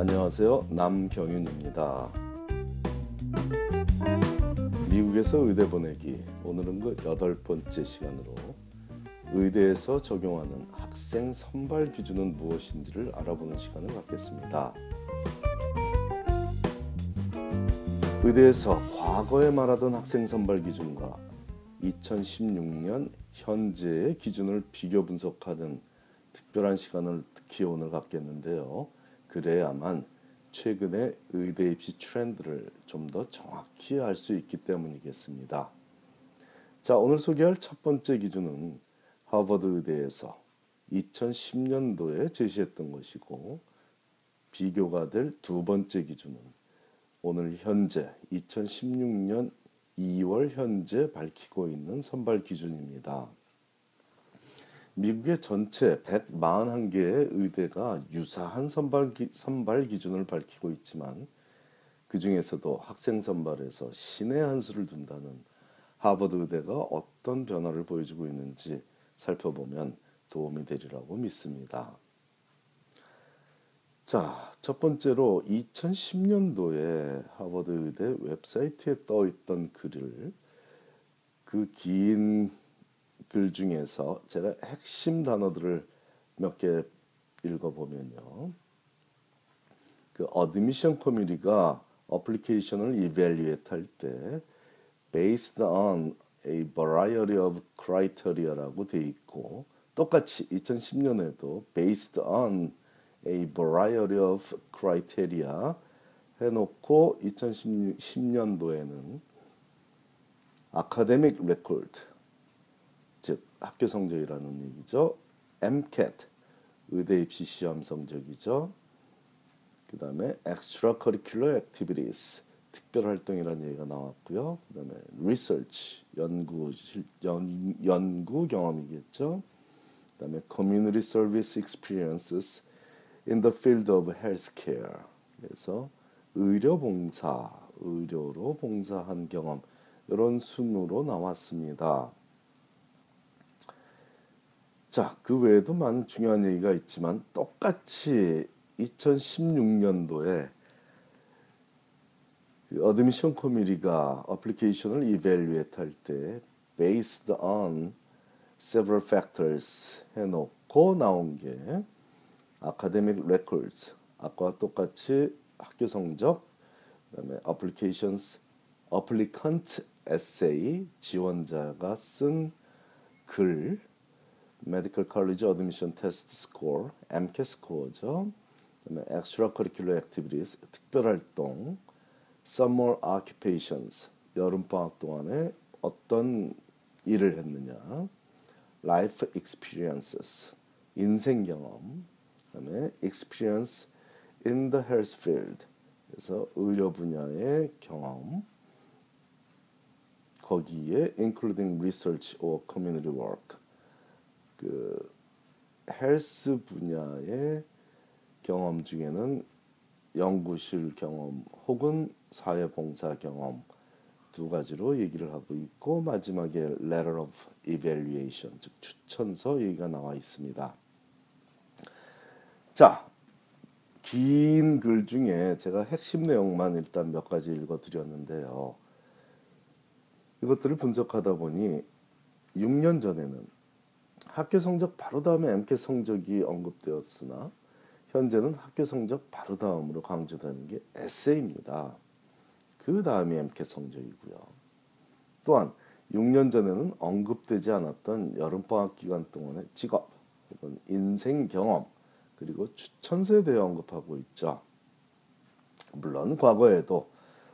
안녕하세요. 남경윤입니다. 미국에서 의대 보내기 오늘은 그 여덟 번째 시간으로 의대에서 적용하는 학생 선발 기준은 무엇인지를 알아보는 시간을 갖겠습니다. 의대에서 과거에 말하던 학생 선발 기준과 2016년 현재의 기준을 비교 분석하는 특별한 시간을 특히 오늘 갖겠는데요. 그래야만 최근의 의대 입시 트렌드를 좀 더 정확히 알 수 있기 때문이겠습니다. 자, 오늘 소개할 첫 번째 기준은 하버드 의대에서 2010년도에 제시했던 것이고 비교가 될 두 번째 기준은 오늘 현재 2016년 2월 현재 밝히고 있는 선발 기준입니다. 미국의 전체 141개의 의대가 유사한 선발, 기, 선발 기준을 밝히고 있지만 그 중에서도 학생 선발에서 신의 한 수를 둔다는 하버드 의대가 어떤 변화를 보여주고 있는지 살펴보면 도움이 되리라고 믿습니다. 자, 첫 번째로 2010년도에 하버드 의대 웹사이트에 떠 있던 글을 그 긴 글 중에서 제가 핵심 단어들을 몇 개 읽어보면요. 그 admission committee가 application을 evaluate 할때 based on a variety of criteria라고 돼 있고 똑같이 2010년에도 based on a variety of criteria 해놓고 2010년도에는 academic record 즉 학교 성적이라는 얘기죠. MCAT 의대 입시 시험 성적이죠. 그 다음에 extracurricular activities 특별 활동이라는 얘기가 나왔고요. 그 다음에 research 연구 연, 연구 경험이겠죠. 그 다음에 community service experiences in the field of healthcare. 그래서 의료 봉사, 의료로 봉사한 경험 이런 순으로 나왔습니다. 자, 그 외에도 많은 중요한 얘기가 있지만 똑같이 2016년도에 그 admission committee가 application을 evaluate 할때 based on several factors 해놓고 나온 게 academic records 아까와 똑같이 학교 성적 그다음에 applications applicant essay 지원자가 쓴글 medical college admission test score MCAT 스코어죠 그다음에 extracurricular activities 특별 활동 summer occupations 여름 방학 동안에 어떤 일을 했느냐 life experiences 인생 경험 그다음에 experience in the health field 그래서 의료 분야의 경험 거기에 including research or community work 그 헬스 분야의 경험 중에는 연구실 경험 혹은 사회봉사 경험 두 가지로 얘기를 하고 있고 마지막에 letter of evaluation 즉 추천서 얘기가 나와 있습니다. 자, 긴 글 중에 제가 핵심 내용만 일단 몇 가지 읽어 드렸는데요. 이것들을 분석하다 보니 6년 전에는 학교 성적 바로 다음에 MCAT 성적이 언급되었으나 현재는 학교 성적 바로 다음으로 강조되는 게 에세이입니다. 그 다음이 MCAT 성적이고요. 또한 6년 전에는 언급되지 않았던 여름방학 기간 동안의 직업 혹은 인생 경험 그리고 추천서에 대해 언급하고 있죠. 물론 과거에도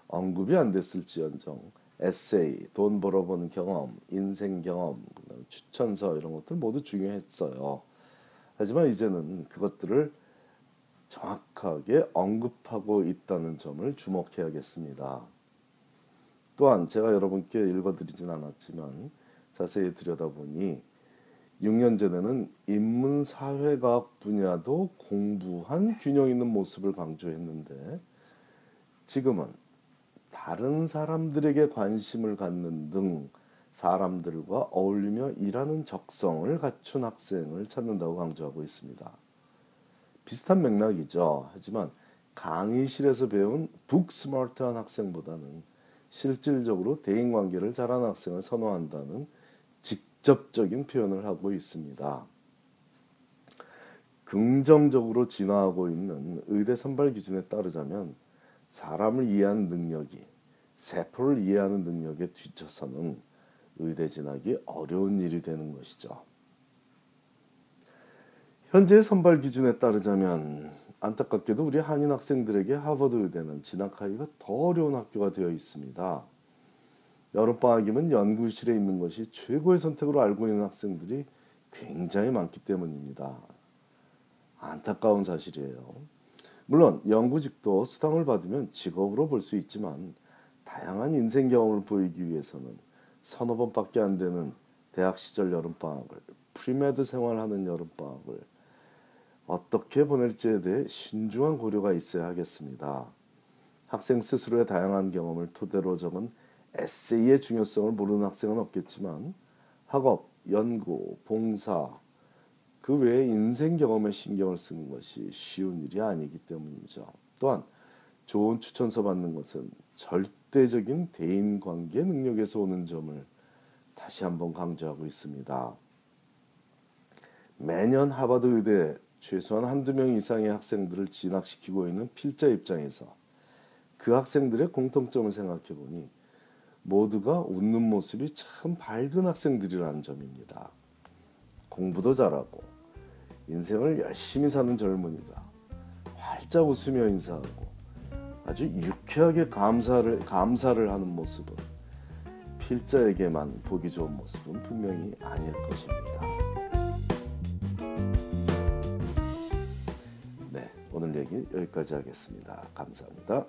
언급이 안 됐을지언정 에세이, 돈 벌어보는 경험, 인생 경험, 추천서 이런 것들 모두 중요했어요. 하지만 이제는 그것들을 정확하게 언급하고 있다는 점을 주목해야겠습니다. 또한 제가 여러분께 읽어드리진 않았지만 자세히 들여다보니 6년 전에는 인문사회과학 분야도 공부한 균형 있는 모습을 강조했는데 지금은 다른 사람들에게 관심을 갖는 등 사람들과 어울리며 일하는 적성을 갖춘 학생을 찾는다고 강조하고 있습니다. 비슷한 맥락이죠. 하지만 강의실에서 배운 북스마트한 학생보다는 실질적으로 대인관계를 잘하는 학생을 선호한다는 직접적인 표현을 하고 있습니다. 긍정적으로 진화하고 있는 의대 선발 기준에 따르자면 사람을 이해하는 능력이 세포를 이해하는 능력에 뒤쳐서는 의대 진학이 어려운 일이 되는 것이죠. 현재 선발 기준에 따르자면 안타깝게도 우리 한인 학생들에게 하버드 의대는 진학하기가 더 어려운 학교가 되어 있습니다. 여름방학이면 연구실에 있는 것이 최고의 선택으로 알고 있는 학생들이 굉장히 많기 때문입니다. 안타까운 사실이에요. 물론 연구직도 수당을 받으면 직업으로 볼 수 있지만 다양한 인생 경험을 보이기 위해서는 서너 번밖에 안 되는 대학 시절 여름방학을 pre-med 생활하는 여름방학을 어떻게 보낼지에 대해 신중한 고려가 있어야 하겠습니다. 학생 스스로의 다양한 경험을 토대로 적은 에세이의 중요성을 모르는 학생은 없겠지만 학업, 연구, 봉사, 그 외에 인생 경험에 신경을 쓰는 것이 쉬운 일이 아니기 때문이죠. 또한 좋은 추천서 받는 것은 절대적인 대인 관계 능력에서 오는 점을 다시 한번 강조하고 있습니다. 매년 하버드 의대 최소한 한두 명 이상의 학생들을 진학시키고 있는 필자 입장에서 그 학생들의 공통점을 생각해 보니 모두가 웃는 모습이 참 밝은 학생들이라는 점입니다. 공부도 잘하고 인생을 열심히 사는 젊은이가 활짝 웃으며 인사하고 아주 유쾌하게 감사를 감사를 하는 모습은 필자에게만 보기 좋은 모습은 분명히 아닐 것입니다. 네, 오늘 얘기 여기까지 하겠습니다. 감사합니다.